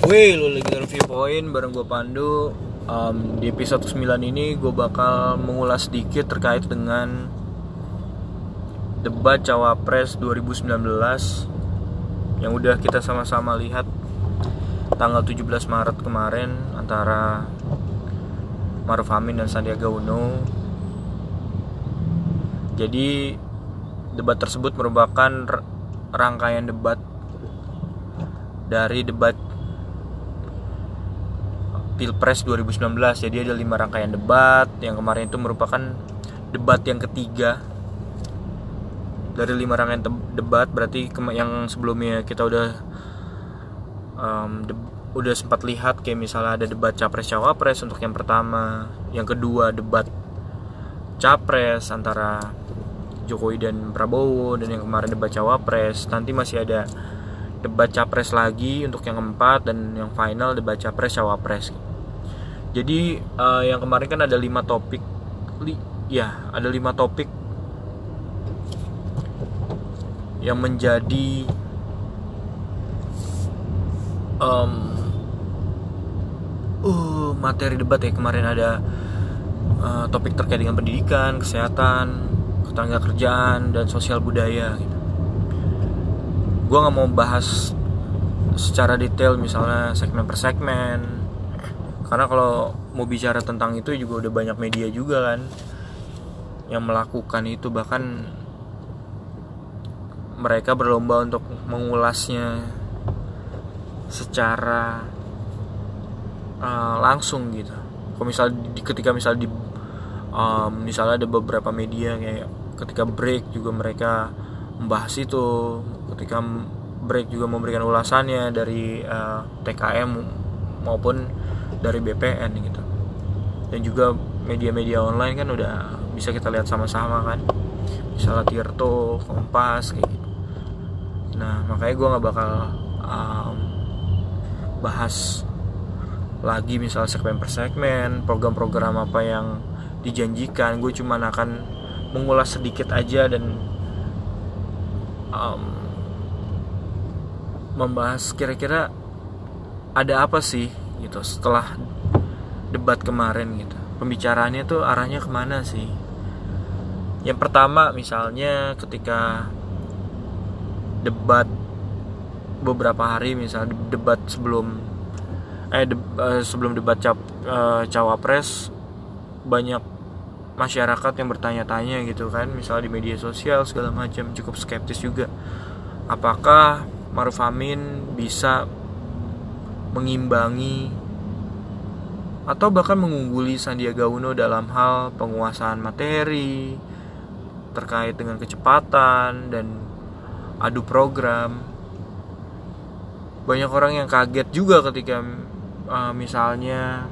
Wih, lu lagi review point bareng gue Pandu. Um, di episode 9 ini gue bakal mengulas sedikit terkait dengan debat cawapres 2019 yang udah kita sama-sama lihat tanggal 17 Maret kemarin antara Maruf Amin dan Sandiaga Uno. Jadi debat tersebut merupakan rangkaian debat dari debat Pilpres 2019 jadi ada lima rangkaian debat. Yang kemarin itu merupakan debat yang ketiga. Dari lima rangkaian debat berarti yang sebelumnya kita udah um, udah sempat lihat kayak misalnya ada debat capres cawapres untuk yang pertama. Yang kedua debat capres antara Jokowi dan Prabowo. Dan yang kemarin debat cawapres. Nanti masih ada debat capres lagi untuk yang keempat dan yang final debat capres cawapres jadi uh, yang kemarin kan ada lima topik li, ya ada lima topik yang menjadi um, uh materi debat ya kemarin ada uh, topik terkait dengan pendidikan kesehatan ketenaga kerjaan dan sosial budaya gitu. gue nggak mau bahas secara detail misalnya segmen per segmen karena kalau mau bicara tentang itu juga udah banyak media juga kan yang melakukan itu bahkan mereka berlomba untuk mengulasnya secara uh, langsung gitu. Kalau misal di, ketika misal di um, misalnya ada beberapa media kayak ketika break juga mereka membahas itu, ketika break juga memberikan ulasannya dari uh, eh, TKM maupun dari BPN gitu. Dan juga media-media online kan udah bisa kita lihat sama-sama kan. Misalnya Tirto, Kompas kayak gitu. Nah makanya gue nggak bakal um, bahas lagi misal segmen per segmen program-program apa yang dijanjikan. Gue cuma akan mengulas sedikit aja dan um, membahas kira-kira ada apa sih gitu setelah debat kemarin gitu. Pembicaraannya tuh arahnya ke mana sih? Yang pertama misalnya ketika debat beberapa hari misalnya debat sebelum eh de, uh, sebelum debat cap, uh, cawapres banyak masyarakat yang bertanya-tanya gitu kan misalnya di media sosial segala macam cukup skeptis juga. Apakah Maruf Amin bisa mengimbangi atau bahkan mengungguli Sandiaga Uno dalam hal penguasaan materi terkait dengan kecepatan dan adu program. Banyak orang yang kaget juga ketika uh, misalnya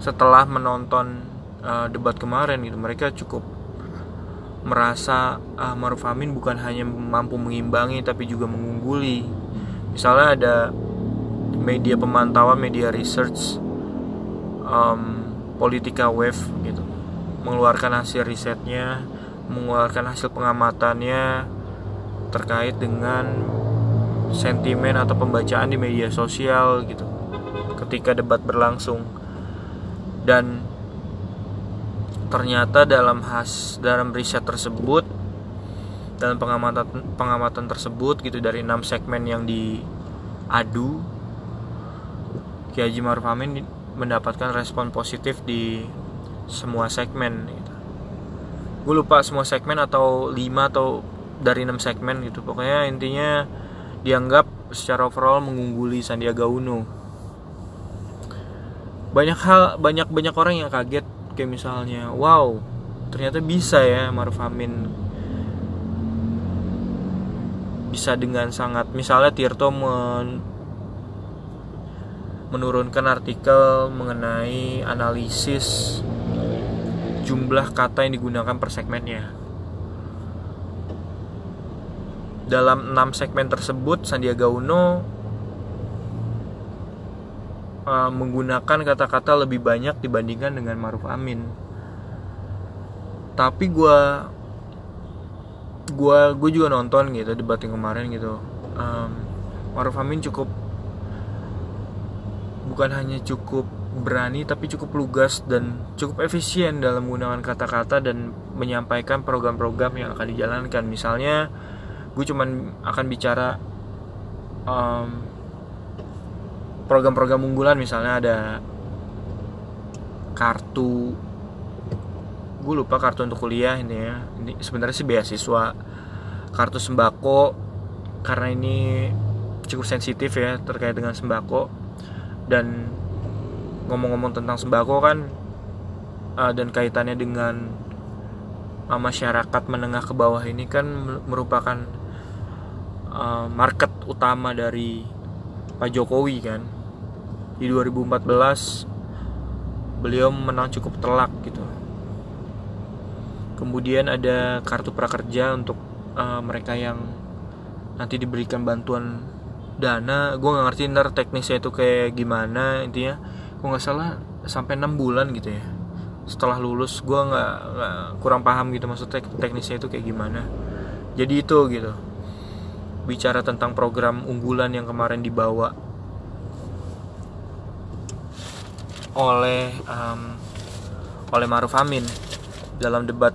setelah menonton uh, debat kemarin gitu mereka cukup merasa uh, Maruf Amin bukan hanya mampu mengimbangi tapi juga mengungguli. Misalnya ada media pemantauan, media research, um, politika wave gitu, mengeluarkan hasil risetnya, mengeluarkan hasil pengamatannya terkait dengan sentimen atau pembacaan di media sosial gitu, ketika debat berlangsung. Dan ternyata dalam has dalam riset tersebut dalam pengamatan pengamatan tersebut gitu dari enam segmen yang diadu Kiai Haji Maruf Amin mendapatkan respon positif di semua segmen gitu. gue lupa semua segmen atau 5 atau dari 6 segmen gitu pokoknya intinya dianggap secara overall mengungguli Sandiaga Uno banyak hal banyak banyak orang yang kaget kayak misalnya wow ternyata bisa ya Maruf Amin bisa dengan sangat misalnya Tirto men menurunkan artikel mengenai analisis jumlah kata yang digunakan per segmennya. Dalam 6 segmen tersebut Sandiaga Uno uh, menggunakan kata-kata lebih banyak dibandingkan dengan Maruf Amin. Tapi gue gua gue juga nonton gitu debat yang kemarin gitu. Um, Maruf Amin cukup bukan hanya cukup berani tapi cukup lugas dan cukup efisien dalam menggunakan kata-kata dan menyampaikan program-program yang akan dijalankan. Misalnya gue cuman akan bicara um, program-program unggulan. Misalnya ada kartu gue lupa kartu untuk kuliah ini ya. Ini sebenarnya sih beasiswa kartu sembako karena ini cukup sensitif ya terkait dengan sembako dan ngomong-ngomong tentang sembako kan uh, dan kaitannya dengan uh, masyarakat menengah ke bawah ini kan merupakan uh, market utama dari Pak Jokowi kan. Di 2014 beliau menang cukup telak gitu. Kemudian ada kartu prakerja untuk uh, mereka yang nanti diberikan bantuan dana gue nggak ngerti ntar teknisnya itu kayak gimana intinya. Gue nggak salah sampai enam bulan gitu ya. Setelah lulus gue nggak kurang paham gitu maksudnya teknisnya itu kayak gimana. Jadi itu gitu. Bicara tentang program unggulan yang kemarin dibawa oleh um, oleh Maruf Amin dalam debat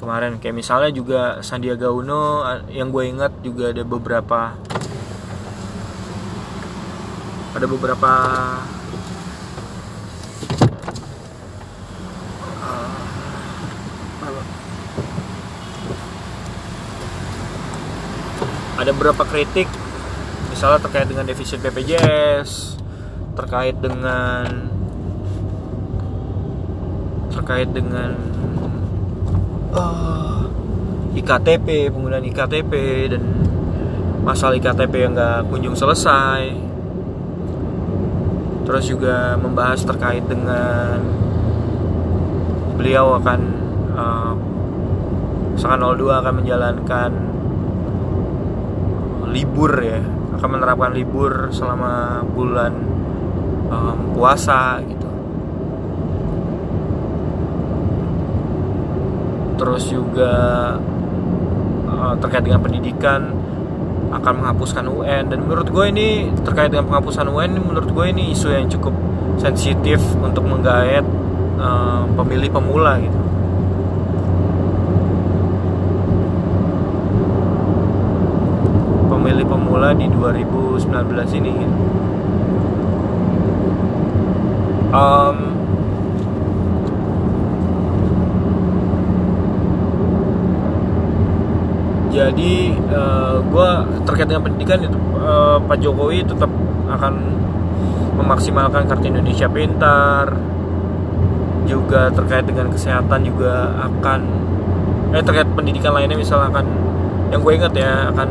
kemarin. Kayak misalnya juga Sandiaga Uno yang gue ingat juga ada beberapa ada beberapa uh, ada beberapa kritik misalnya terkait dengan defisit BPJS terkait dengan terkait dengan uh, IKTP penggunaan IKTP dan masalah IKTP yang nggak kunjung selesai terus juga membahas terkait dengan beliau akan uh, Saka 02 akan menjalankan libur ya akan menerapkan libur selama bulan um, puasa gitu. Terus juga uh, terkait dengan pendidikan akan menghapuskan UN dan menurut gue ini terkait dengan penghapusan UN menurut gue ini isu yang cukup sensitif untuk menggait uh, pemilih pemula gitu pemilih pemula di 2019 ini gitu. um, jadi uh, eh, gue terkait dengan pendidikan itu uh, Pak Jokowi tetap akan memaksimalkan kartu Indonesia Pintar juga terkait dengan kesehatan juga akan eh terkait pendidikan lainnya misalnya akan yang gue ingat ya akan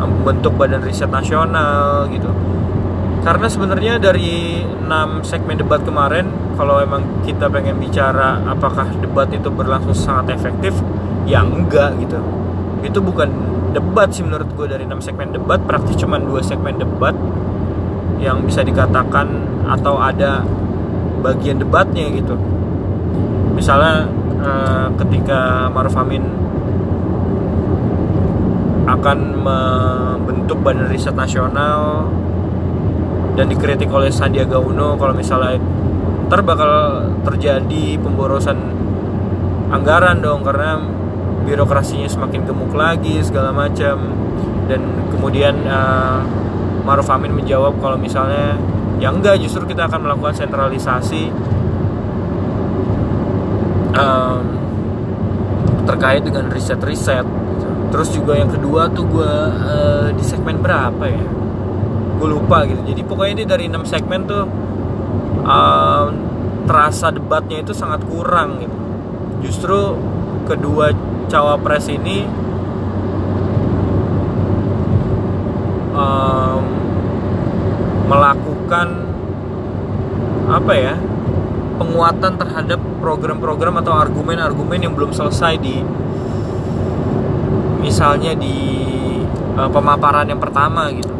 membentuk badan riset nasional gitu. Karena sebenarnya dari 6 segmen debat kemarin kalau emang kita pengen bicara apakah debat itu berlangsung sangat efektif ya enggak gitu itu bukan debat sih menurut gue dari 6 segmen debat praktis cuma dua segmen debat yang bisa dikatakan atau ada bagian debatnya gitu. Misalnya eh, ketika Maruf Amin akan membentuk badan riset nasional dan dikritik oleh Sandiaga Uno kalau misalnya ntar terjadi pemborosan anggaran dong karena birokrasinya semakin gemuk lagi segala macam. Dan kemudian uh, Maruf Amin menjawab kalau misalnya ya enggak justru kita akan melakukan sentralisasi um, terkait dengan riset-riset. Terus juga yang kedua tuh gue uh, di segmen berapa ya? Gue lupa gitu. Jadi pokoknya ini dari 6 segmen tuh um, terasa debatnya itu sangat kurang gitu. Justru kedua cawapres ini um, melakukan apa ya penguatan terhadap program-program atau argumen-argumen yang belum selesai di misalnya di uh, pemaparan yang pertama gitu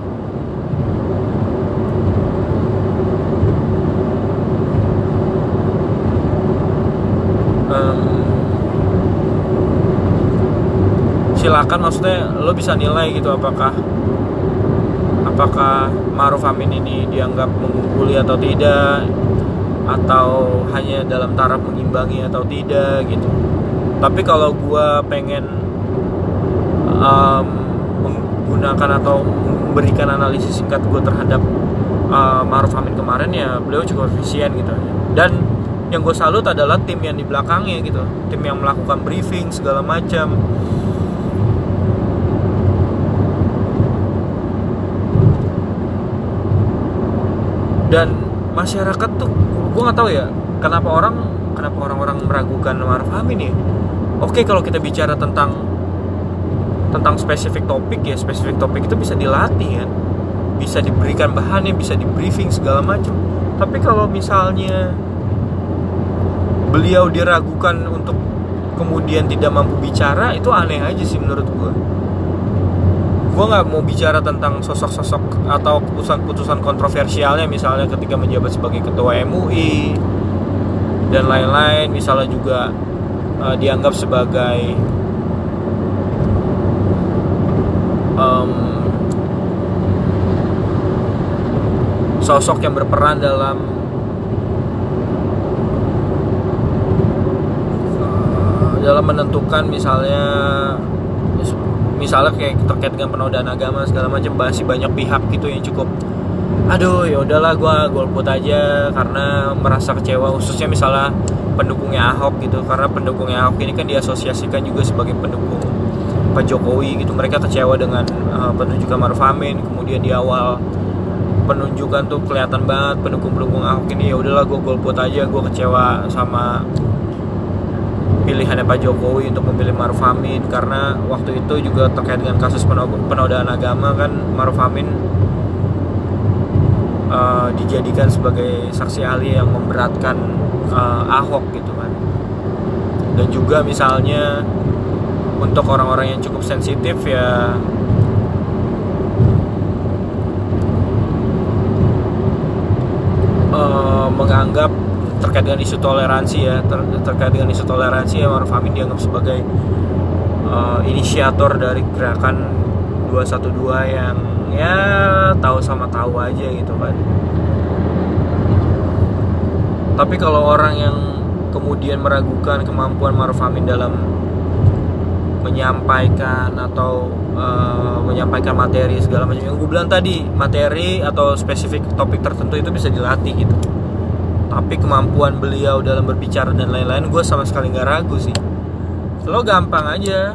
silakan maksudnya lo bisa nilai gitu apakah apakah Maruf Amin ini dianggap mengungguli atau tidak atau hanya dalam taraf mengimbangi atau tidak gitu. Tapi kalau gue pengen um, menggunakan atau memberikan analisis singkat gue terhadap uh, Maruf Amin kemarin ya beliau cukup efisien gitu. Dan yang gue salut adalah tim yang di belakangnya gitu tim yang melakukan briefing segala macam dan masyarakat tuh gue nggak tahu ya kenapa orang kenapa orang-orang meragukan Maruf Amin ya? Oke kalau kita bicara tentang tentang spesifik topik ya spesifik topik itu bisa dilatih kan? Bisa diberikan bahannya bisa di briefing segala macam. Tapi kalau misalnya beliau diragukan untuk kemudian tidak mampu bicara itu aneh aja sih menurut gue gue nggak mau bicara tentang sosok-sosok atau keputusan-keputusan kontroversialnya misalnya ketika menjabat sebagai ketua MUI dan lain-lain misalnya juga uh, dianggap sebagai um, sosok yang berperan dalam dalam menentukan misalnya misalnya kayak terkait dengan penodaan agama segala macam masih banyak pihak gitu yang cukup aduh ya udahlah gue golput aja karena merasa kecewa khususnya misalnya pendukungnya Ahok gitu. Karena pendukungnya Ahok ini kan diasosiasikan juga sebagai pendukung Pak Jokowi gitu. Mereka kecewa dengan uh, penunjukan Maruf Amin kemudian di awal penunjukan tuh kelihatan banget pendukung pendukung Ahok ini ya udahlah gue golput aja gue kecewa sama pilihannya Pak Jokowi untuk memilih Maruf Amin karena waktu itu juga terkait dengan kasus penodaan agama kan Maruf Amin uh, dijadikan sebagai saksi ahli yang memberatkan uh, Ahok gitu kan. Dan juga misalnya untuk orang-orang yang cukup sensitif ya uh, menganggap terkait dengan isu toleransi ya ter terkait dengan isu toleransi ya Maruf Amin dianggap sebagai uh, inisiator dari gerakan 212 yang ya tahu sama tahu aja gitu kan. Tapi kalau orang yang kemudian meragukan kemampuan Maruf Amin dalam menyampaikan atau uh, menyampaikan materi segala macam yang gue bilang tadi materi atau spesifik topik tertentu itu bisa dilatih gitu tapi kemampuan beliau dalam berbicara dan lain-lain gue sama sekali nggak ragu sih. Lo gampang aja.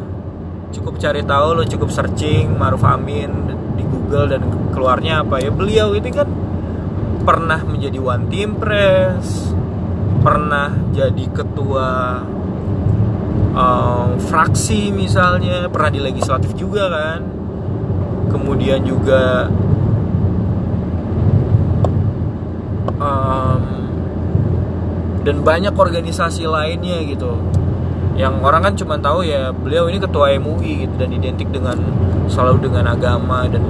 Cukup cari tahu lo cukup searching Maruf Amin di Google dan keluarnya apa ya. Beliau ini kan pernah menjadi one team press pernah jadi ketua um, fraksi misalnya pernah di legislatif juga kan. Kemudian juga um, dan banyak organisasi lainnya gitu. Yang orang kan cuma tahu ya beliau ini ketua MUI gitu dan identik dengan selalu dengan agama dan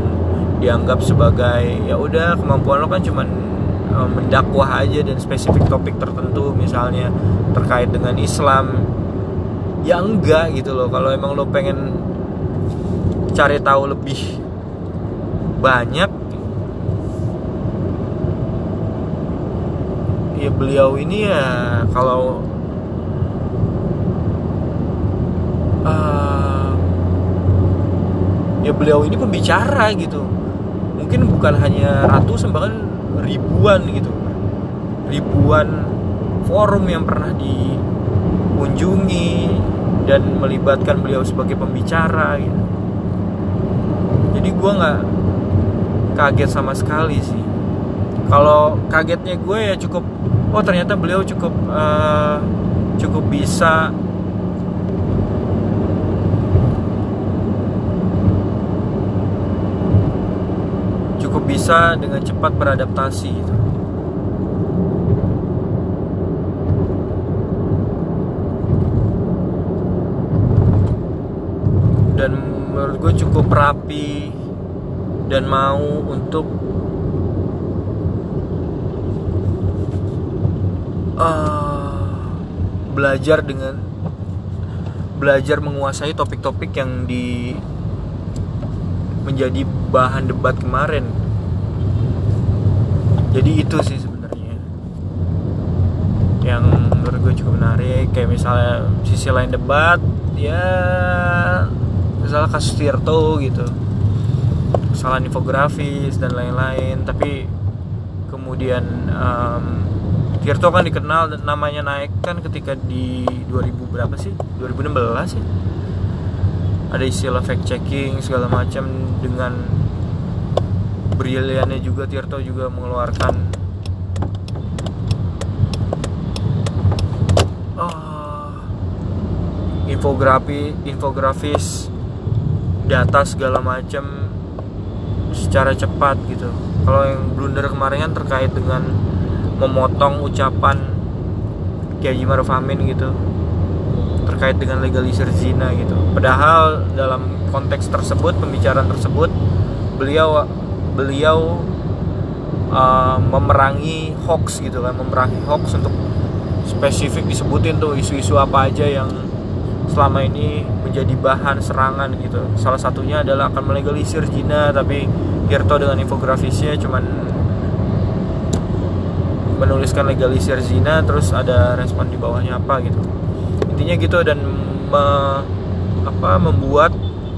dianggap sebagai ya udah kemampuan lo kan cuma um, mendakwah aja dan spesifik topik tertentu misalnya terkait dengan Islam. Ya enggak gitu loh kalau emang lo pengen cari tahu lebih banyak ya beliau ini ya kalau uh, ya beliau ini pembicara gitu. Mungkin bukan hanya ratusan bahkan ribuan gitu. Ribuan forum yang pernah dikunjungi dan melibatkan beliau sebagai pembicara gitu. Jadi gue nggak kaget sama sekali sih. Kalau kagetnya gue ya cukup oh ternyata beliau cukup uh, cukup bisa cukup bisa dengan cepat beradaptasi gitu. dan menurut gue cukup rapi dan mau untuk uh, belajar dengan belajar menguasai topik-topik yang di menjadi bahan debat kemarin. Jadi itu sih sebenarnya. Yang menurut gue cukup menarik. Kayak misalnya sisi lain debat ya misalnya kasus Tirto gitu. Kesalahan infografis dan lain-lain. Tapi kemudian um, Tirto kan dikenal namanya naik kan ketika di 2000 berapa sih? 2016 sih ada istilah fact checking segala macam dengan briliannya juga Tirto juga mengeluarkan. Oh, infografi infografis data segala macam secara cepat gitu. Kalau yang blunder kemarin kan terkait dengan memotong ucapan Kiai Maruf Amin gitu terkait dengan legalisir zina gitu. Padahal dalam konteks tersebut, pembicaraan tersebut, beliau beliau uh, memerangi hoax gitu kan, memerangi hoax untuk spesifik disebutin tuh isu-isu apa aja yang selama ini menjadi bahan serangan gitu. Salah satunya adalah akan melegalisir zina, tapi Tirto dengan infografisnya cuman menuliskan legalisir zina terus ada respon di bawahnya apa gitu. Intinya gitu dan me, apa membuat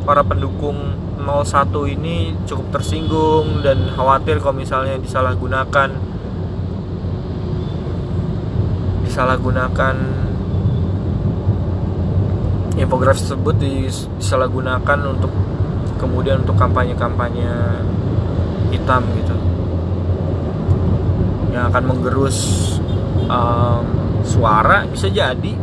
para pendukung 01 ini cukup tersinggung dan khawatir kalau misalnya disalahgunakan disalahgunakan infografis tersebut disalahgunakan untuk kemudian untuk kampanye-kampanye hitam gitu yang akan menggerus um, suara bisa jadi.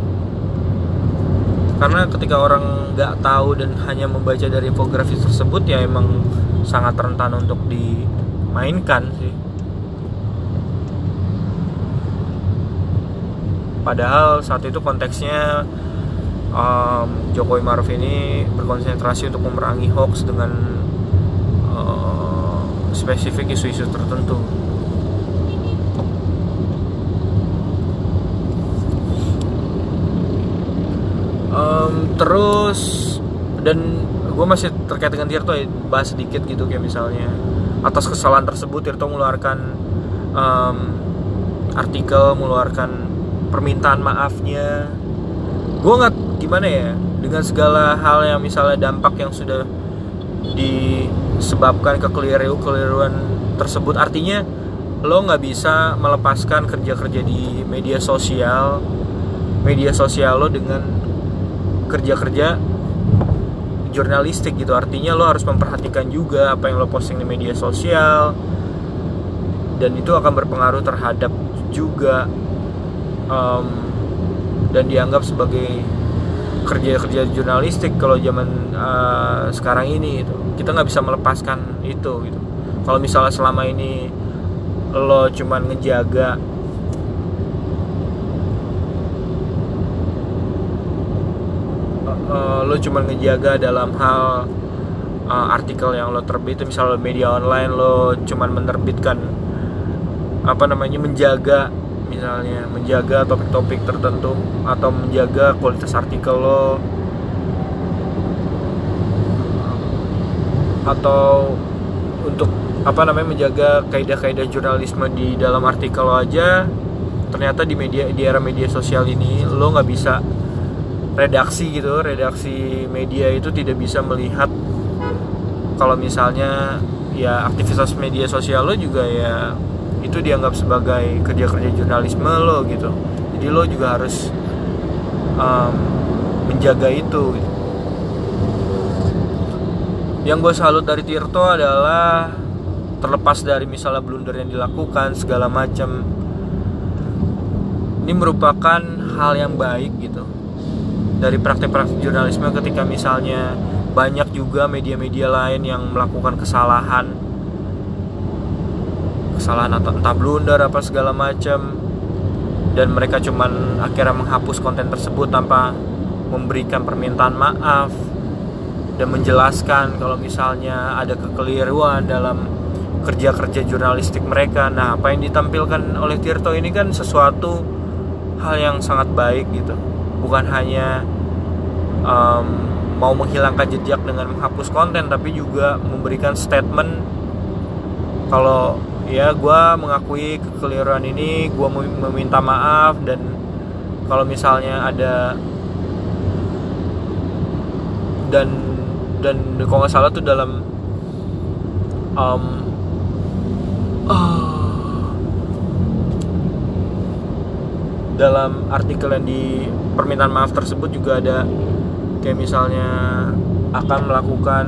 Karena ketika orang nggak tahu dan hanya membaca dari infografis tersebut ya emang sangat rentan untuk dimainkan sih. Padahal saat itu konteksnya um, Jokowi Maruf ini berkonsentrasi untuk memerangi hoax dengan uh, spesifik isu-isu tertentu um, terus dan gue masih terkait dengan Tirto ya bahas sedikit gitu kayak misalnya atas kesalahan tersebut Tirto mengeluarkan um, artikel mengeluarkan permintaan maafnya. Gue nggak gimana ya dengan segala hal yang misalnya dampak yang sudah disebabkan kekeliru kekeliruan tersebut artinya lo nggak bisa melepaskan kerja kerja di media sosial media sosial lo dengan kerja-kerja jurnalistik gitu. Artinya lo harus memperhatikan juga apa yang lo posting di media sosial. Dan itu akan berpengaruh terhadap juga um, dan dianggap sebagai kerja-kerja jurnalistik kalau zaman uh, sekarang ini itu kita nggak bisa melepaskan itu gitu. Kalau misalnya selama ini lo cuman ngejaga uh, lo cuma ngejaga dalam hal uh, artikel yang lo terbit misalnya media online lo cuma menerbitkan apa namanya menjaga misalnya menjaga topik-topik tertentu atau menjaga kualitas artikel lo. Atau untuk apa namanya menjaga kaidah-kaidah jurnalisme di dalam artikel lo aja ternyata di media di era media sosial ini lo nggak bisa redaksi gitu redaksi media itu tidak bisa melihat kalau misalnya ya aktivitas media sosial lo juga ya itu dianggap sebagai kerja-kerja jurnalisme lo gitu jadi lo juga harus um, menjaga itu gitu. yang gue salut dari Tirto adalah terlepas dari misalnya blunder yang dilakukan segala macam ini merupakan hal yang baik gitu dari praktek-praktek jurnalisme ketika misalnya banyak juga media-media lain yang melakukan kesalahan. Kesalahan atau entah blunder apa segala macam dan mereka cuman akhirnya menghapus konten tersebut tanpa memberikan permintaan maaf. Dan menjelaskan kalau misalnya ada kekeliruan dalam kerja-kerja jurnalistik mereka. Nah, apa yang ditampilkan oleh Tirto ini kan sesuatu hal yang sangat baik gitu bukan hanya um, mau menghilangkan jejak dengan menghapus konten tapi juga memberikan statement kalau ya gue mengakui kekeliruan ini gue meminta maaf dan kalau misalnya ada dan dan kalau nggak salah tuh dalam um, uh, dalam artikel yang di permintaan maaf tersebut juga ada kayak misalnya akan melakukan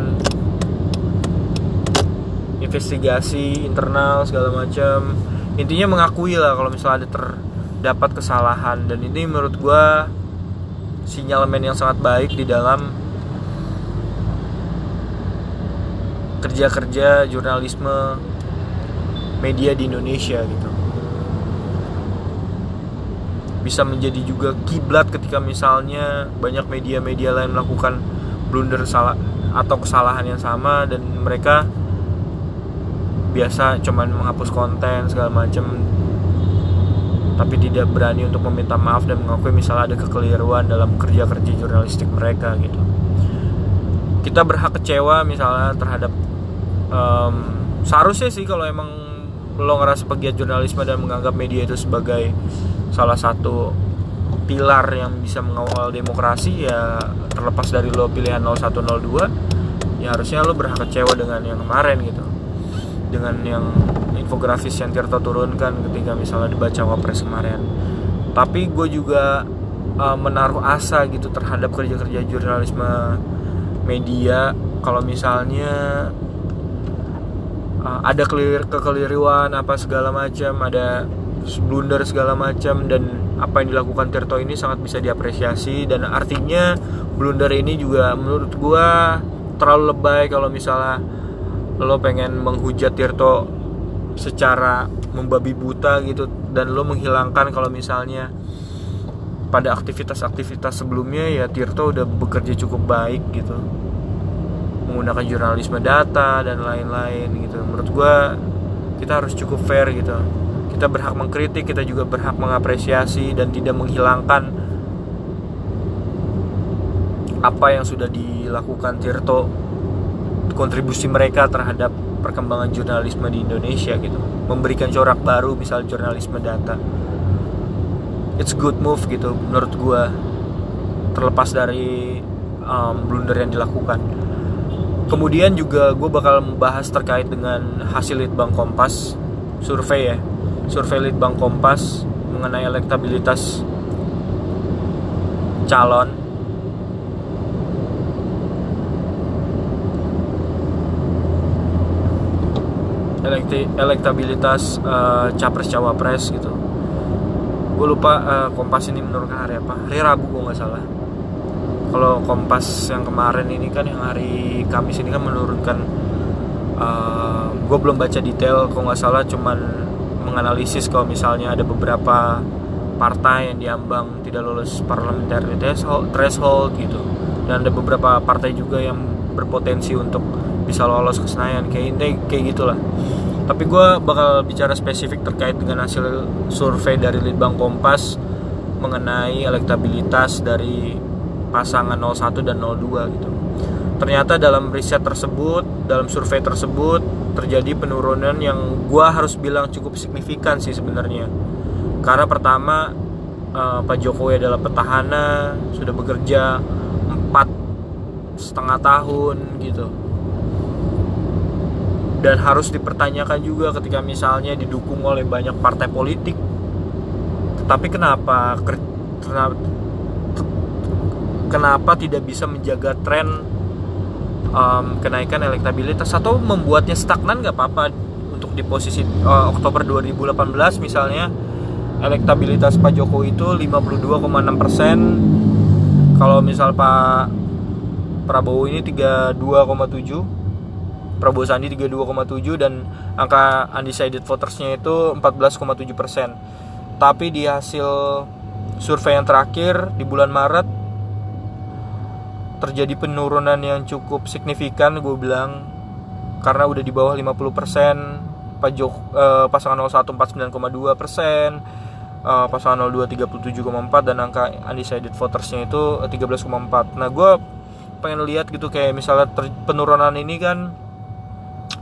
investigasi internal segala macam. Intinya mengakui lah kalau misalnya ada terdapat kesalahan. Dan ini menurut gue sinyalemen yang sangat baik di dalam kerja-kerja jurnalisme media di Indonesia gitu bisa menjadi juga kiblat ketika misalnya banyak media-media lain melakukan blunder salah atau kesalahan yang sama dan mereka biasa cuman menghapus konten segala macam tapi tidak berani untuk meminta maaf dan mengakui misalnya ada kekeliruan dalam kerja-kerja jurnalistik mereka gitu. Kita berhak kecewa misalnya terhadap um, seharusnya sih kalau emang lo ngerasa pegiat jurnalisme dan menganggap media itu sebagai salah satu pilar yang bisa mengawal demokrasi ya terlepas dari lo pilihan 0102 ya harusnya lo berhak kecewa dengan yang kemarin gitu. Dengan yang infografis yang Tirta turunkan ketika misalnya dibaca wapres kemarin. Tapi gue juga uh, menaruh asa gitu terhadap kerja-kerja jurnalisme media. Kalau misalnya ada kekeliruan apa segala macam ada blunder segala macam dan apa yang dilakukan Tirto ini sangat bisa diapresiasi dan artinya blunder ini juga menurut gua terlalu lebay kalau misalnya lo pengen menghujat Tirto secara membabi buta gitu dan lo menghilangkan kalau misalnya pada aktivitas-aktivitas sebelumnya ya Tirto udah bekerja cukup baik gitu menggunakan jurnalisme data dan lain-lain gitu. Menurut gua kita harus cukup fair gitu. Kita berhak mengkritik kita juga berhak mengapresiasi dan tidak menghilangkan apa yang sudah dilakukan Tirto kontribusi mereka terhadap perkembangan jurnalisme di Indonesia gitu. Memberikan corak baru misal jurnalisme data. It's good move gitu menurut gue terlepas dari um, blunder yang dilakukan kemudian juga gue bakal membahas terkait dengan hasil litbang kompas survei ya. Survei Litbang Kompas mengenai elektabilitas calon. Elekti, elektabilitas uh, capres cawapres gitu. Gue lupa uh, kompas ini menurunkan hari apa. Hari rabu gue nggak salah kalau kompas yang kemarin ini kan yang hari kamis ini kan menurunkan uh, eh, gue belum baca detail kalau nggak salah cuman menganalisis kalau misalnya ada beberapa partai yang diambang tidak lulus parliamentary threshold gitu. Dan ada beberapa partai juga yang berpotensi untuk bisa lolos ke Senayan. Kayak ini kayak gitulah. Tapi gue bakal bicara spesifik terkait dengan hasil survei dari Litbang Kompas mengenai elektabilitas dari pasangan 01 dan 02 gitu. Ternyata dalam riset tersebut dalam survei tersebut terjadi penurunan yang gue harus bilang cukup signifikan sih sebenarnya. Karena pertama uh, Pak Jokowi adalah petahana sudah bekerja empat setengah tahun gitu. Dan harus dipertanyakan juga ketika misalnya didukung oleh banyak partai politik. Tapi kenapa kenapa tidak bisa menjaga tren um, kenaikan elektabilitas atau membuatnya stagnan nggak apa-apa untuk di posisi uh, Oktober 2018 misalnya elektabilitas Pak Jokowi itu 52,6 persen. Kalau misal Pak Prabowo ini 32,7 Prabowo Sandi 32,7 dan angka undecided votersnya itu 14,7 persen. Tapi di hasil survei yang terakhir di bulan Maret terjadi penurunan yang cukup signifikan gue bilang. Karena udah di bawah 50% Pak Jok, eh, pasangan 01 49,2 persen eh, pasangan 02 37,4 dan angka undecided votersnya itu 13,4 nah gue pengen lihat gitu kayak misalnya penurunan ini kan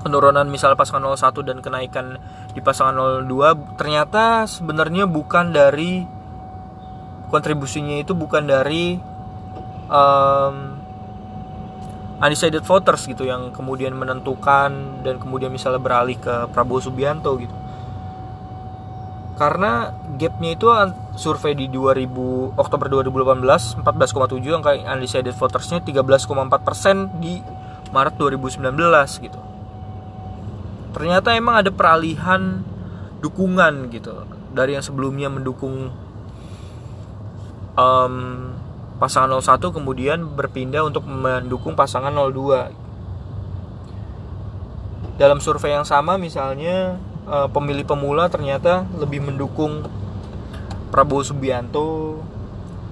penurunan misalnya pasangan 01 dan kenaikan di pasangan 02 ternyata sebenarnya bukan dari kontribusinya itu bukan dari um, undecided voters gitu yang kemudian menentukan dan kemudian misalnya beralih ke Prabowo Subianto gitu. Karena gapnya itu survei di 2000 Oktober 2018 14,7 angka undecided votersnya 13,4 persen di Maret 2019 gitu. Ternyata emang ada peralihan dukungan gitu dari yang sebelumnya mendukung um, pasangan 01 kemudian berpindah untuk mendukung pasangan 02 dalam survei yang sama misalnya uh, pemilih pemula ternyata lebih mendukung Prabowo Subianto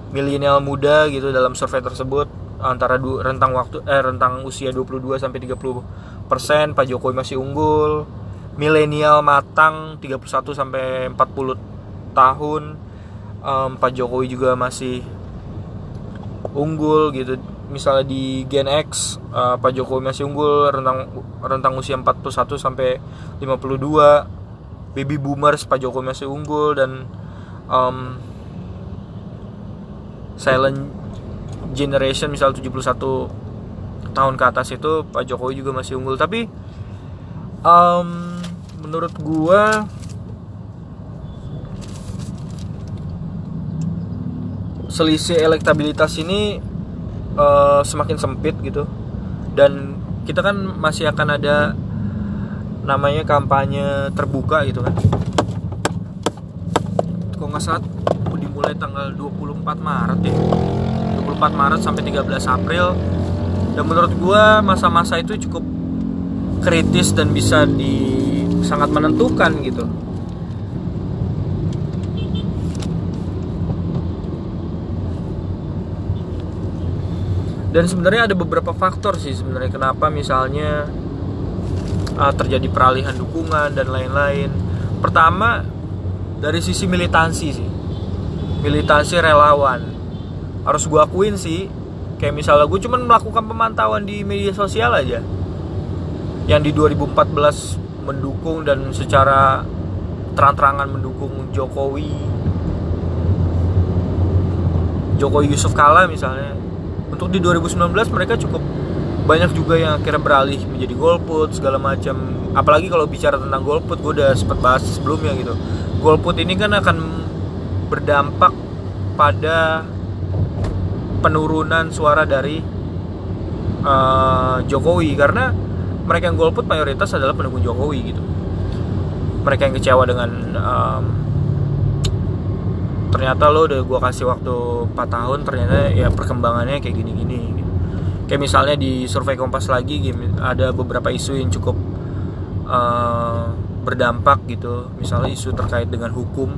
milenial muda gitu dalam survei tersebut antara rentang waktu eh rentang usia 22 sampai 30 persen Pak Jokowi masih unggul milenial matang 31 sampai 40 tahun Pak Jokowi juga masih unggul gitu. Misalnya di Gen X uh, Pak Jokowi masih unggul rentang rentang usia 41 sampai 52 baby boomers Pak Jokowi masih unggul dan um, silent generation misal 71 tahun ke atas itu Pak Jokowi juga masih unggul. Tapi um, menurut gua selisih elektabilitas ini uh, semakin sempit gitu. Dan kita kan masih akan ada namanya kampanye terbuka gitu kan. Kok nggak salah dimulai tanggal 24 Maret ya. 24 Maret sampai 13 April. Dan menurut gue masa-masa itu cukup kritis dan bisa di sangat menentukan gitu dan sebenarnya ada beberapa faktor sih sebenarnya kenapa misalnya uh, terjadi peralihan dukungan dan lain-lain. Pertama dari sisi militansi sih. Militansi relawan. Harus gue akuin sih kayak misalnya gue cuman melakukan pemantauan di media sosial aja. Yang di 2014 mendukung dan secara terang-terangan mendukung Jokowi. Jokowi Yusuf Kala misalnya untuk di 2019 mereka cukup banyak juga yang akhirnya beralih menjadi golput segala macam. Apalagi kalau bicara tentang golput gue udah sempat bahas sebelumnya gitu. Golput ini kan akan berdampak pada penurunan suara dari uh, Jokowi. Karena mereka yang golput mayoritas adalah pendukung Jokowi gitu. Mereka yang kecewa dengan um, ternyata lo udah gue kasih waktu 4 tahun ternyata ya perkembangannya kayak gini-gini gitu. kayak misalnya di survei Kompas lagi ada beberapa isu yang cukup uh, berdampak gitu. Misalnya isu terkait dengan hukum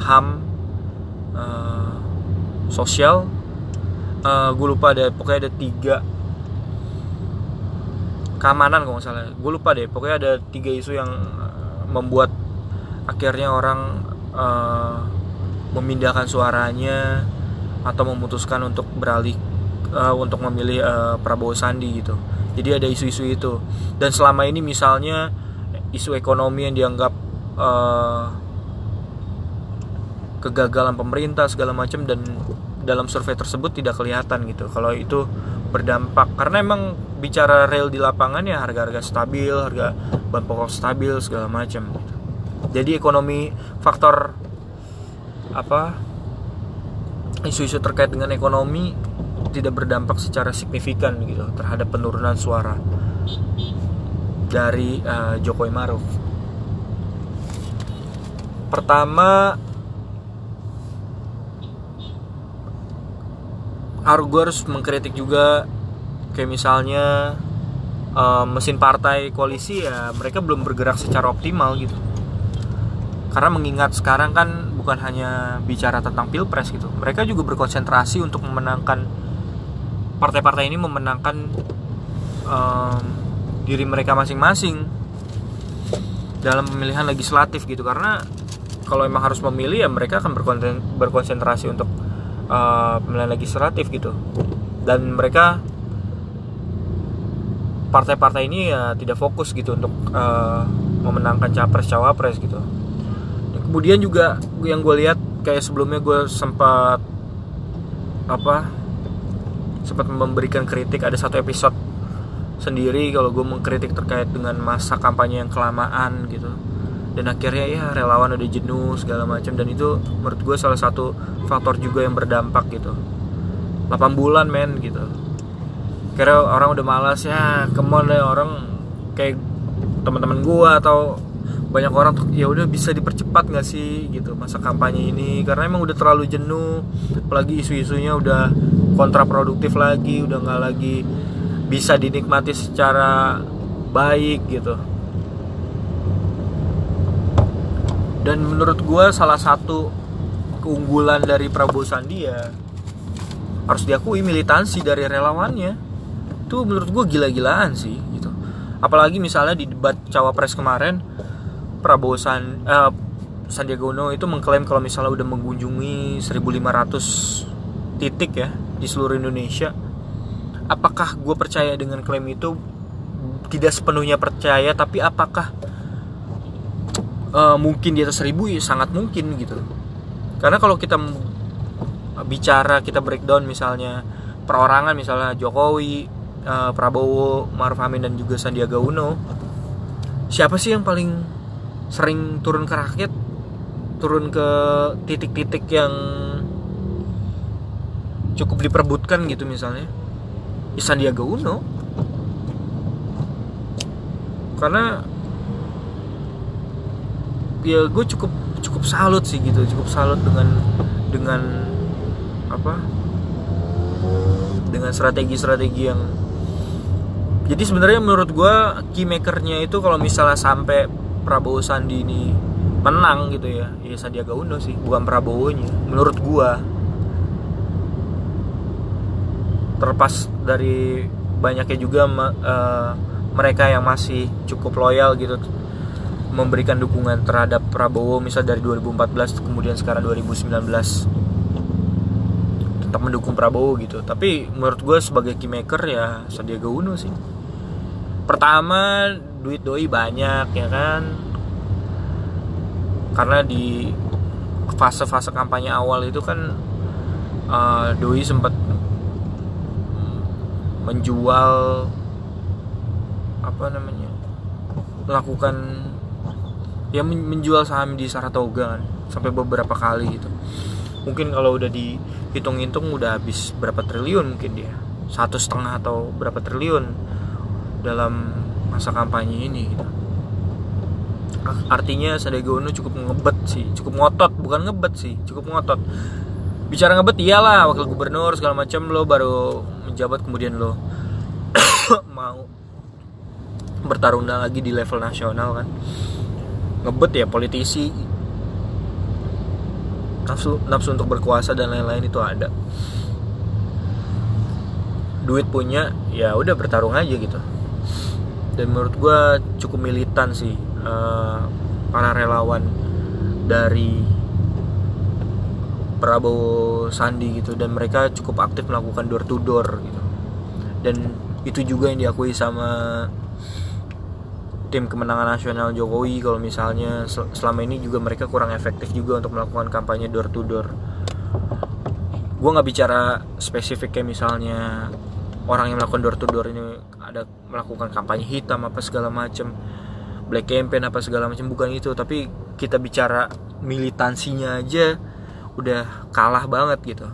ham uh, sosial. Uh, gue lupa ada pokoknya ada tiga keamanan kalau salah. Gue lupa deh pokoknya ada tiga isu yang membuat akhirnya orang uh, memindahkan suaranya atau memutuskan untuk beralih uh, untuk memilih uh, Prabowo Sandi gitu. Jadi ada isu-isu itu. Dan selama ini misalnya isu ekonomi yang dianggap uh, kegagalan pemerintah segala macam dan dalam survei tersebut tidak kelihatan gitu. Kalau itu berdampak karena emang bicara real di lapangan ya harga-harga stabil, harga bahan pokok stabil segala macam gitu. Jadi ekonomi faktor apa isu-isu terkait dengan ekonomi tidak berdampak secara signifikan gitu terhadap penurunan suara dari uh, Jokowi Maruf. Pertama, gue harus mengkritik juga kayak misalnya uh, mesin partai koalisi ya mereka belum bergerak secara optimal gitu. Karena mengingat sekarang kan bukan hanya bicara tentang pilpres gitu. Mereka juga berkonsentrasi untuk memenangkan partai-partai ini memenangkan um, diri mereka masing-masing dalam pemilihan legislatif gitu. Karena kalau emang harus memilih ya mereka akan berkonsentrasi untuk uh, pemilihan legislatif gitu. Dan mereka partai-partai ini ya tidak fokus gitu untuk uh, memenangkan capres cawapres gitu kemudian juga yang gue lihat kayak sebelumnya gue sempat apa sempat memberikan kritik ada satu episode sendiri kalau gue mengkritik terkait dengan masa kampanye yang kelamaan gitu. Dan akhirnya ya relawan udah jenuh segala macam. Dan itu menurut gue salah satu faktor juga yang berdampak gitu. 8 bulan men gitu. Kira orang udah malas ya kemon deh orang kayak teman-teman gue atau banyak orang ya udah bisa dipercepat nggak sih? Gitu masa kampanye ini. Karena emang udah terlalu jenuh apalagi isu-isunya udah kontraproduktif lagi udah nggak lagi bisa dinikmati secara baik gitu. Dan menurut gue salah satu keunggulan dari Prabowo Sandi ya harus diakui militansi dari relawannya. Itu menurut gue gila-gilaan sih gitu. Apalagi misalnya di debat cawapres kemarin Prabowo San, uh, Sandiaga Uno itu mengklaim kalau misalnya udah mengunjungi 1500 titik ya di seluruh Indonesia apakah gue percaya dengan klaim itu? Tidak sepenuhnya percaya tapi apakah uh, mungkin di atas seribu? Ya sangat mungkin gitu. Karena kalau kita bicara kita breakdown misalnya perorangan misalnya Jokowi uh, Prabowo Maruf Amin dan juga Sandiaga Uno siapa sih yang paling sering turun ke rakyat turun ke titik-titik yang cukup diperbutkan gitu misalnya. Ya Sandiaga Uno. Karena ya gue cukup cukup salut sih gitu cukup salut dengan dengan apa? Dengan strategi-strategi yang jadi sebenarnya menurut gue keymakernya itu kalau misalnya sampai Prabowo Sandi ini menang gitu ya. Ya Sandiaga Uno sih bukan Prabowo nya menurut gue terlepas dari banyaknya juga uh, mereka yang masih cukup loyal gitu memberikan dukungan terhadap Prabowo misal dari 2014 kemudian sekarang 2019 tetap mendukung Prabowo gitu. Tapi menurut gue sebagai keymaker ya Sandiaga Uno sih. Pertama duit doi banyak ya kan? Karena di fase-fase kampanye awal itu kan uh, doi sempat menjual apa namanya melakukan ya menjual saham di Saratoga kan sampai beberapa kali gitu. Mungkin kalau udah dihitung-hitung udah habis berapa triliun mungkin dia. Satu setengah atau berapa triliun dalam masa kampanye ini gitu. artinya Sandiaga Uno cukup ngebet sih cukup ngotot bukan ngebet sih cukup ngotot. Bicara ngebet iyalah wakil gubernur segala macam lo baru menjabat kemudian lo mau bertarung lagi di level nasional kan. Ngebet ya politisi. Nafsu nafsu untuk berkuasa dan lain-lain itu ada. Duit punya ya udah bertarung aja gitu dan menurut gue cukup militan sih uh, para relawan dari Prabowo Sandi gitu. Dan mereka cukup aktif melakukan door to door gitu. Dan itu juga yang diakui sama tim kemenangan nasional Jokowi kalau misalnya selama ini juga mereka kurang efektif juga untuk melakukan kampanye door to door. Gue nggak bicara spesifik kayak misalnya orang yang melakukan door to door ini ada melakukan kampanye hitam apa segala macam black campaign apa segala macam bukan itu. Tapi kita bicara militansinya aja udah kalah banget gitu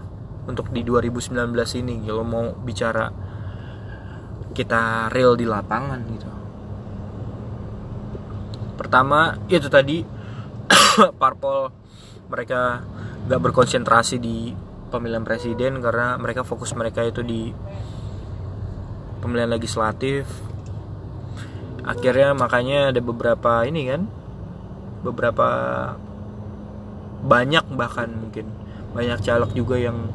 untuk di 2019 ini. Kalau mau bicara kita real di lapangan gitu. Pertama itu tadi parpol mereka gak berkonsentrasi di pemilihan presiden karena mereka fokus mereka itu di pemilihan legislatif. Akhirnya makanya ada beberapa ini kan beberapa banyak bahkan mungkin banyak caleg juga yang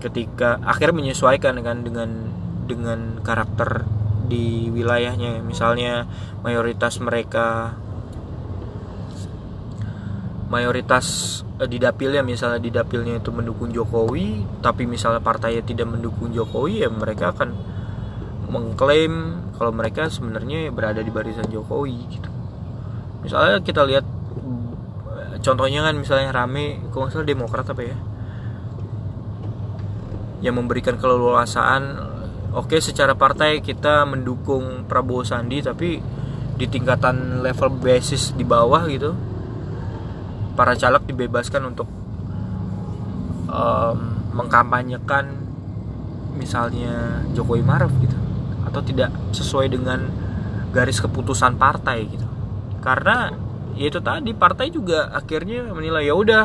ketika akhirnya menyesuaikan kan dengan dengan karakter di wilayahnya. Misalnya mayoritas mereka mayoritas eh, di dapilnya misalnya di dapilnya itu mendukung Jokowi tapi misalnya partainya tidak mendukung Jokowi ya mereka akan mengklaim kalau mereka sebenarnya berada di barisan Jokowi gitu. Misalnya kita lihat contohnya kan misalnya rame kalau Demokrat apa ya yang memberikan keleluasaan oke secara partai kita mendukung Prabowo Sandi tapi di tingkatan level basis di bawah gitu para caleg dibebaskan untuk um, mengkampanyekan misalnya Jokowi Maruf gitu. Atau tidak sesuai dengan garis keputusan partai gitu. Karena ya itu tadi partai juga akhirnya menilai ya udah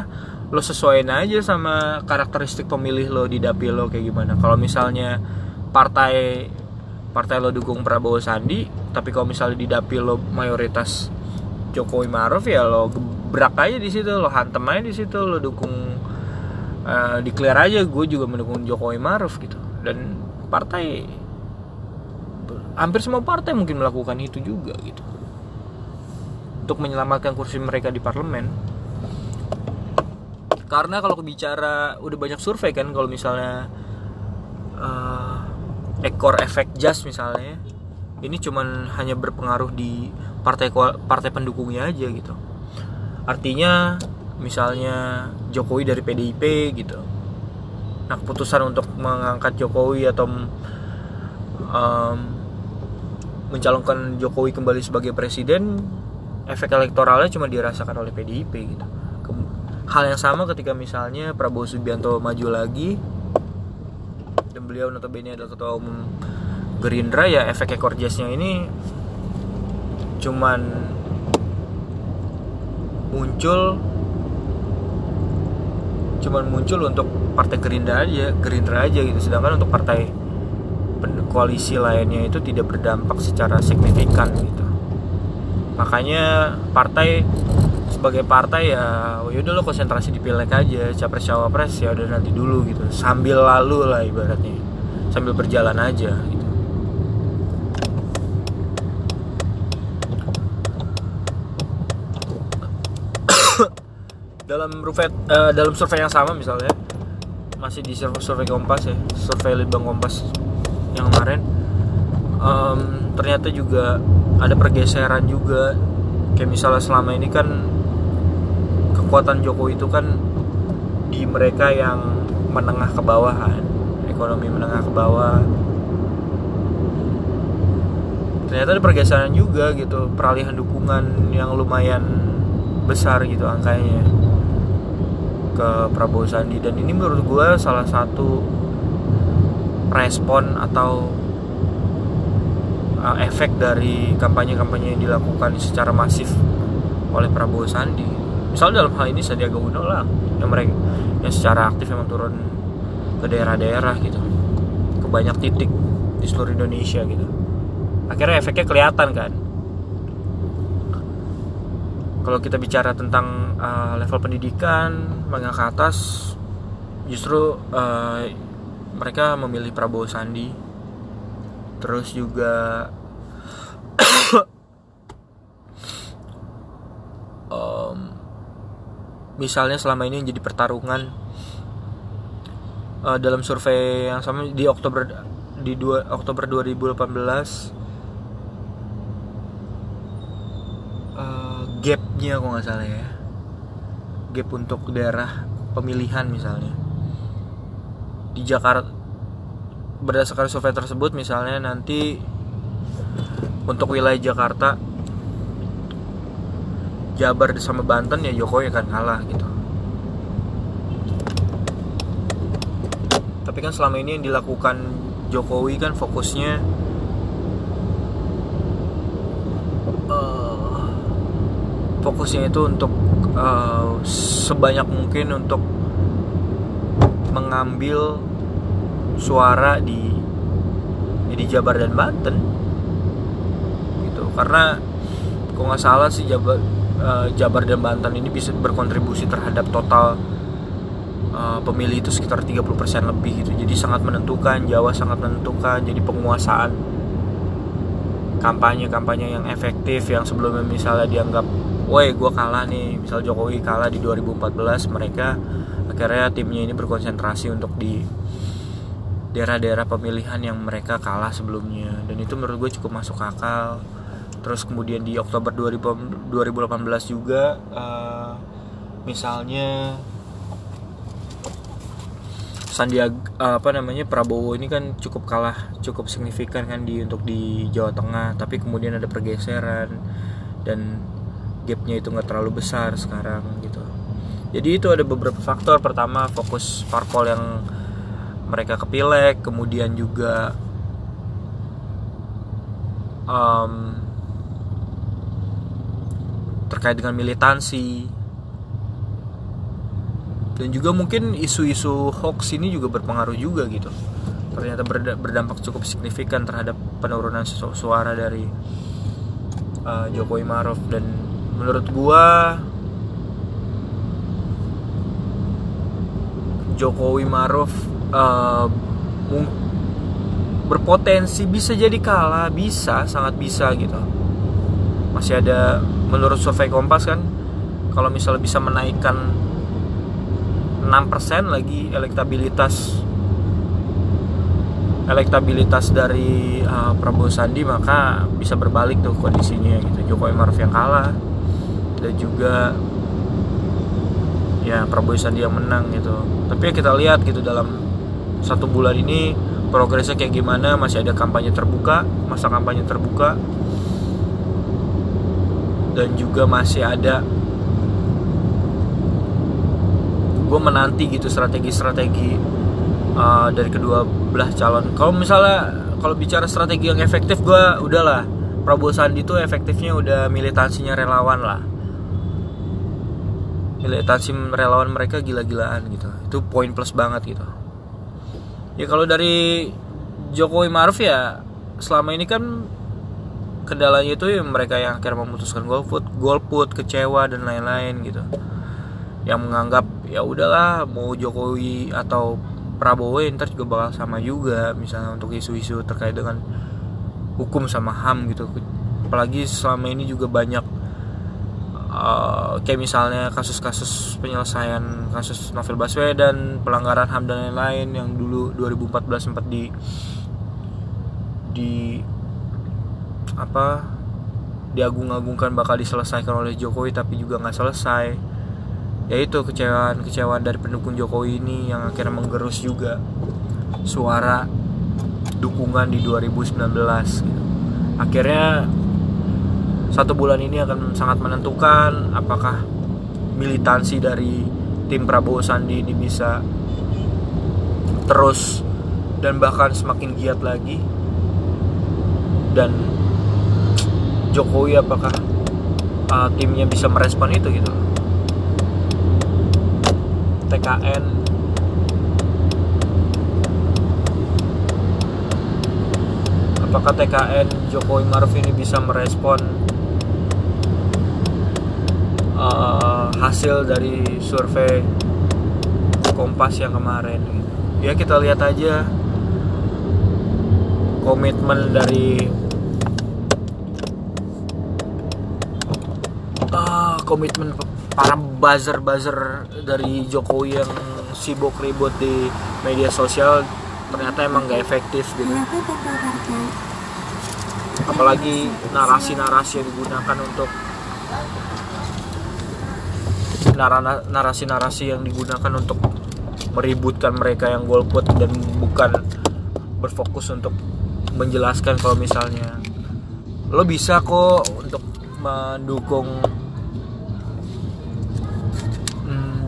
lo sesuaiin aja sama karakteristik pemilih lo di dapil lo kayak gimana. Kalau misalnya partai partai lo dukung Prabowo Sandi tapi kalau misalnya di dapil lo mayoritas Jokowi Maruf ya lo gebrak aja di situ lo hantem aja di situ lo dukung uh, declare aja gue juga mendukung Jokowi Maruf gitu. Dan partai hampir semua partai mungkin melakukan itu juga gitu. Untuk menyelamatkan kursi mereka di parlemen. Karena kalau bicara udah banyak survei kan kalau misalnya uh, ekor efek jas misalnya ini cuman hanya berpengaruh di partai partai pendukungnya aja gitu artinya misalnya Jokowi dari PDIP gitu. Nah keputusan untuk mengangkat Jokowi atau um, mencalonkan Jokowi kembali sebagai presiden efek elektoralnya cuma dirasakan oleh PDIP gitu. Hal yang sama ketika misalnya Prabowo Subianto maju lagi dan beliau notabene adalah ketua umum Gerindra ya efek ekor jasnya ini cuman muncul cuman muncul untuk partai Gerindra aja Gerindra aja gitu. Sedangkan untuk partai koalisi lainnya itu tidak berdampak secara signifikan gitu. Makanya partai sebagai partai ya oh yaudah lo konsentrasi di pileg aja capres cawapres ya udah nanti dulu gitu. Sambil lalu lah ibaratnya. Sambil berjalan aja dalam survei uh, dalam survei yang sama misalnya masih di survei, survei Kompas ya survei Litbang Kompas yang kemarin um, ternyata juga ada pergeseran juga. Kayak misalnya selama ini kan kekuatan Jokowi itu kan di mereka yang menengah ke bawah kan ekonomi menengah ke bawah. Ternyata ada pergeseran juga gitu peralihan dukungan yang lumayan besar gitu angkanya ke Prabowo Sandi. Dan ini menurut gue salah satu respon atau uh, efek dari kampanye-kampanye yang dilakukan secara masif oleh Prabowo Sandi. Misalnya dalam hal ini Sandiaga Uno lah yang mereka yang secara aktif memang turun ke daerah-daerah gitu. Ke banyak titik di seluruh Indonesia gitu. Akhirnya efeknya kelihatan kan? Kalau kita bicara tentang uh, level pendidikan menengah ke atas justru uh, mereka memilih Prabowo Sandi. Terus juga um, misalnya selama ini jadi pertarungan uh, dalam survei yang sama di Oktober di dua, Oktober 2018 uh, gapnya kok nggak salah ya gap untuk daerah pemilihan misalnya. Di Jakarta berdasarkan survei tersebut misalnya nanti untuk wilayah Jakarta Jabar sama Banten ya Jokowi akan kalah gitu. Tapi kan selama ini yang dilakukan Jokowi kan fokusnya uh, fokusnya itu untuk uh, sebanyak mungkin untuk mengambil suara di di Jabar dan Banten gitu karena kok nggak salah sih Jabar uh, Jabar dan Banten ini bisa berkontribusi terhadap total uh, pemilih itu sekitar 30% lebih gitu. Jadi sangat menentukan, Jawa sangat menentukan. Jadi penguasaan kampanye-kampanye yang efektif yang sebelumnya misalnya dianggap woi gue kalah nih. Misal Jokowi kalah di 2014 mereka akhirnya timnya ini berkonsentrasi untuk di daerah-daerah pemilihan yang mereka kalah sebelumnya. Dan itu menurut gue cukup masuk akal. Terus kemudian di Oktober 2018 juga uh, misalnya Sandiaga uh, apa namanya Prabowo ini kan cukup kalah cukup signifikan kan di untuk di Jawa Tengah. Tapi kemudian ada pergeseran. Dan gapnya itu nggak terlalu besar sekarang gitu. Jadi itu ada beberapa faktor. Pertama fokus parpol yang mereka kepilek kemudian juga um, terkait dengan militansi. Dan juga mungkin isu-isu hoax ini juga berpengaruh juga gitu. Ternyata berdampak cukup signifikan terhadap penurunan suara dari uh, Jokowi Maruf dan menurut gua Jokowi Maruf uh, berpotensi bisa jadi kalah bisa sangat bisa gitu. Masih ada menurut survei Kompas kan kalau misalnya bisa menaikkan 6% lagi elektabilitas elektabilitas dari uh, Prabowo Sandi maka bisa berbalik tuh kondisinya gitu. Jokowi Maruf yang kalah dan juga ya Prabowo Sandi yang menang gitu. Tapi ya kita lihat gitu dalam satu bulan ini progresnya kayak gimana masih ada kampanye terbuka masa kampanye terbuka. Dan juga masih ada gue menanti gitu strategi-strategi uh, dari kedua belah calon. Kalau misalnya kalau bicara strategi yang efektif gue udahlah Prabowo Sandi itu efektifnya udah militansinya relawan lah militansi relawan mereka gila-gilaan gitu. Itu poin plus banget gitu. Ya kalau dari Jokowi Maruf ya selama ini kan kendalanya itu ya mereka yang akhirnya memutuskan golput golput kecewa dan lain-lain gitu. Yang menganggap ya udahlah mau Jokowi atau Prabowo ya, ntar juga bakal sama juga misalnya untuk isu-isu terkait dengan hukum sama HAM gitu. Apalagi selama ini juga banyak uh, kayak misalnya kasus-kasus penyelesaian kasus Novel Baswedan pelanggaran HAM dan lain-lain yang dulu 2014 sempat di di apa diagung-agungkan bakal diselesaikan oleh Jokowi tapi juga nggak selesai yaitu kecewaan kecewaan dari pendukung Jokowi ini yang akhirnya menggerus juga suara dukungan di 2019 gitu. akhirnya satu bulan ini akan sangat menentukan apakah militansi dari tim Prabowo Sandi ini bisa terus dan bahkan semakin giat lagi. Dan Jokowi apakah uh, timnya bisa merespon itu gitu? TKN apakah TKN Jokowi Maruf ini bisa merespon uh, hasil dari survei Kompas yang kemarin. Ya kita lihat aja komitmen dari uh, komitmen para buzzer-buzzer dari Jokowi yang sibuk ribut di media sosial ternyata emang gak efektif gitu. Apalagi narasi-narasi yang digunakan untuk narasi-narasi yang digunakan untuk meributkan mereka yang golput dan bukan berfokus untuk menjelaskan kalau misalnya. Lo bisa kok untuk mendukung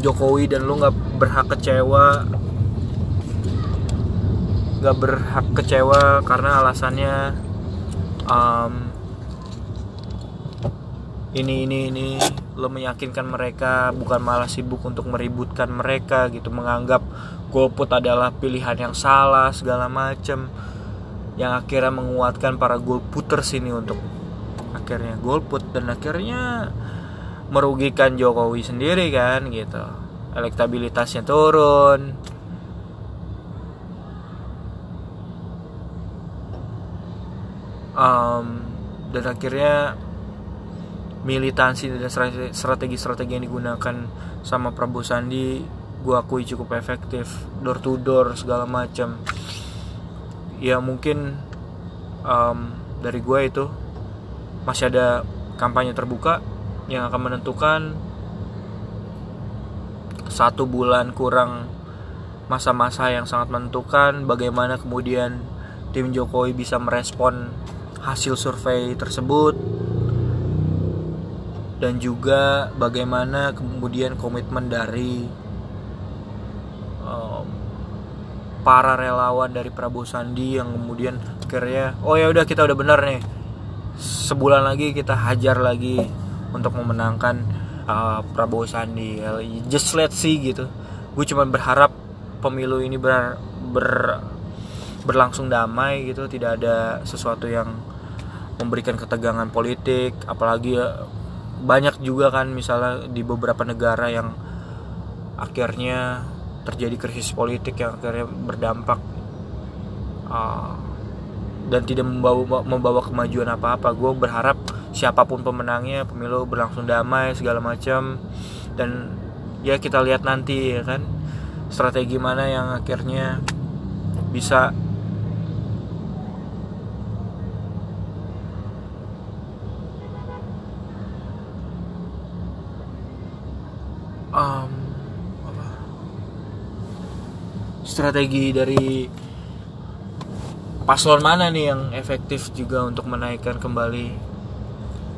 Jokowi dan lu nggak berhak kecewa nggak berhak kecewa karena alasannya um, ini ini ini lo meyakinkan mereka bukan malah sibuk untuk meributkan mereka gitu menganggap golput adalah pilihan yang salah segala macem yang akhirnya menguatkan para golputers ini untuk akhirnya golput dan akhirnya merugikan Jokowi sendiri kan gitu. Elektabilitasnya turun. Um, dan akhirnya militansi dan strategi-strategi yang digunakan sama Prabowo Sandi gue akui cukup efektif door to door segala macam. Ya mungkin um, dari gue itu masih ada kampanye terbuka yang akan menentukan satu bulan kurang masa-masa yang sangat menentukan bagaimana kemudian tim Jokowi bisa merespon hasil survei tersebut dan juga bagaimana kemudian komitmen dari um, para relawan dari Prabowo Sandi yang kemudian akhirnya oh ya udah kita udah benar nih. Sebulan lagi kita hajar lagi untuk memenangkan uh, Prabowo Sandi. Just let's see gitu. Gue cuma berharap pemilu ini ber, ber berlangsung damai gitu. Tidak ada sesuatu yang memberikan ketegangan politik. Apalagi ya, banyak juga kan misalnya di beberapa negara yang akhirnya terjadi krisis politik yang akhirnya berdampak uh, dan tidak membawa membawa kemajuan apa-apa. Gue berharap siapa pun pemenangnya pemilu berlangsung damai segala macam. Dan ya kita lihat nanti ya kan strategi mana yang akhirnya bisa um, apa, strategi dari paslon mana nih yang efektif juga untuk menaikkan kembali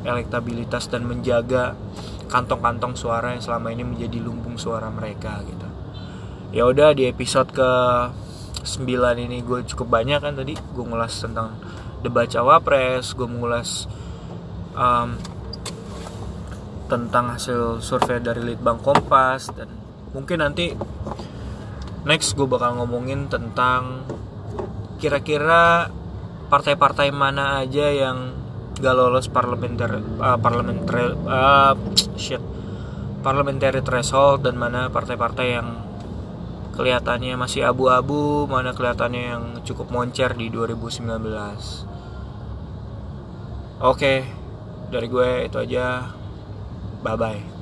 elektabilitas dan menjaga kantong-kantong suara yang selama ini menjadi lumbung suara mereka gitu. Ya udah di episode ke 9 ini gue cukup banyak kan tadi gue ngulas tentang debat cawapres, gue mengulas um, tentang hasil survei dari Litbang Kompas dan mungkin nanti next gue bakal ngomongin tentang kira-kira partai-partai mana aja yang gak lolos parlementer uh, parlementer uh, shit parliamentary threshold dan mana partai-partai yang kelihatannya masih abu-abu mana kelihatannya yang cukup moncer di 2019 oke dari gue itu aja. Bye bye